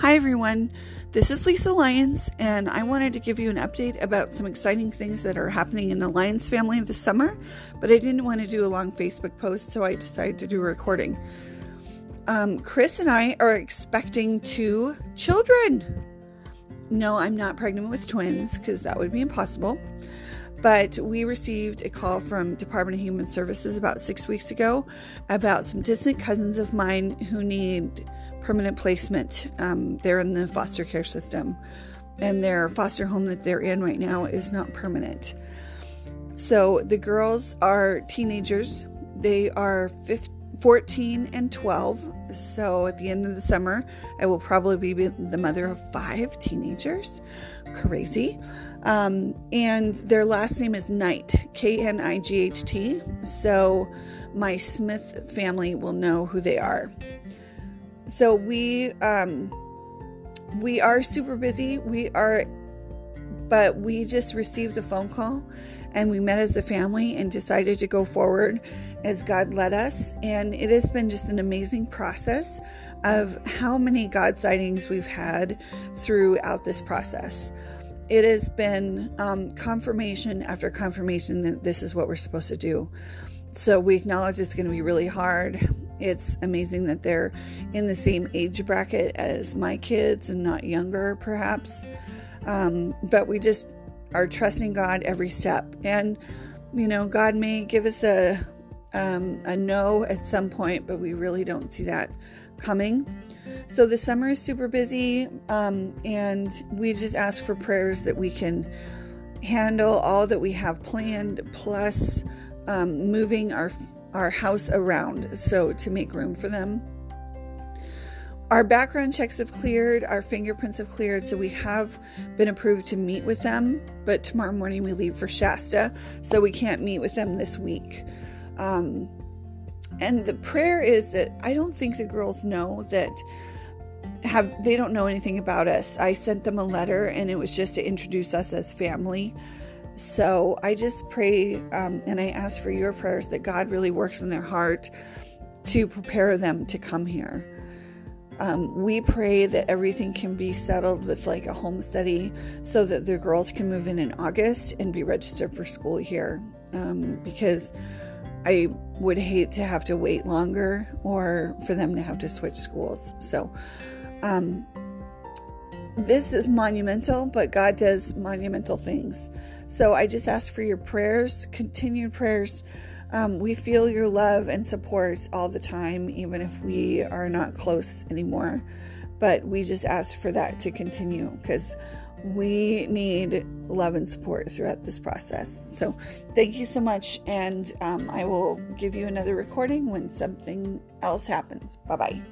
Hi, everyone. This is Lisa Lyons, and I wanted to give you an update about some exciting things that are happening in the Lyons family this summer, but I didn't want to do a long Facebook post, so I decided to do a recording. Um, Chris and I are expecting two children. No, I'm not pregnant with twins because that would be impossible. But we received a call from Department of Human Services about six weeks ago about some distant cousins of mine who need permanent placement. Um, they're in the foster care system, and their foster home that they're in right now is not permanent. So the girls are teenagers. They are 15, 14 and 12. So at the end of the summer, I will probably be the mother of five teenagers. Crazy. Um, and their last name is Knight, K N I G H T. So my Smith family will know who they are. So we um, we are super busy. We are, but we just received a phone call, and we met as a family and decided to go forward as God led us. And it has been just an amazing process of how many God sightings we've had throughout this process. It has been um, confirmation after confirmation that this is what we're supposed to do. So we acknowledge it's going to be really hard. It's amazing that they're in the same age bracket as my kids and not younger, perhaps. Um, but we just are trusting God every step. And, you know, God may give us a, um, a no at some point, but we really don't see that coming. So the summer is super busy, um, and we just ask for prayers that we can handle all that we have planned, plus um, moving our our house around so to make room for them. Our background checks have cleared, our fingerprints have cleared, so we have been approved to meet with them. But tomorrow morning we leave for Shasta, so we can't meet with them this week. Um, and the prayer is that I don't think the girls know that have they don't know anything about us. I sent them a letter and it was just to introduce us as family. So I just pray um, and I ask for your prayers that God really works in their heart to prepare them to come here. Um, we pray that everything can be settled with like a home study so that the girls can move in in August and be registered for school here um, because I would hate to have to wait longer or for them to have to switch schools. So, um, this is monumental, but God does monumental things. So I just ask for your prayers, continued prayers. Um, we feel your love and support all the time, even if we are not close anymore. But we just ask for that to continue because we need love and support throughout this process. So, thank you so much, and um, I will give you another recording when something else happens. Bye bye.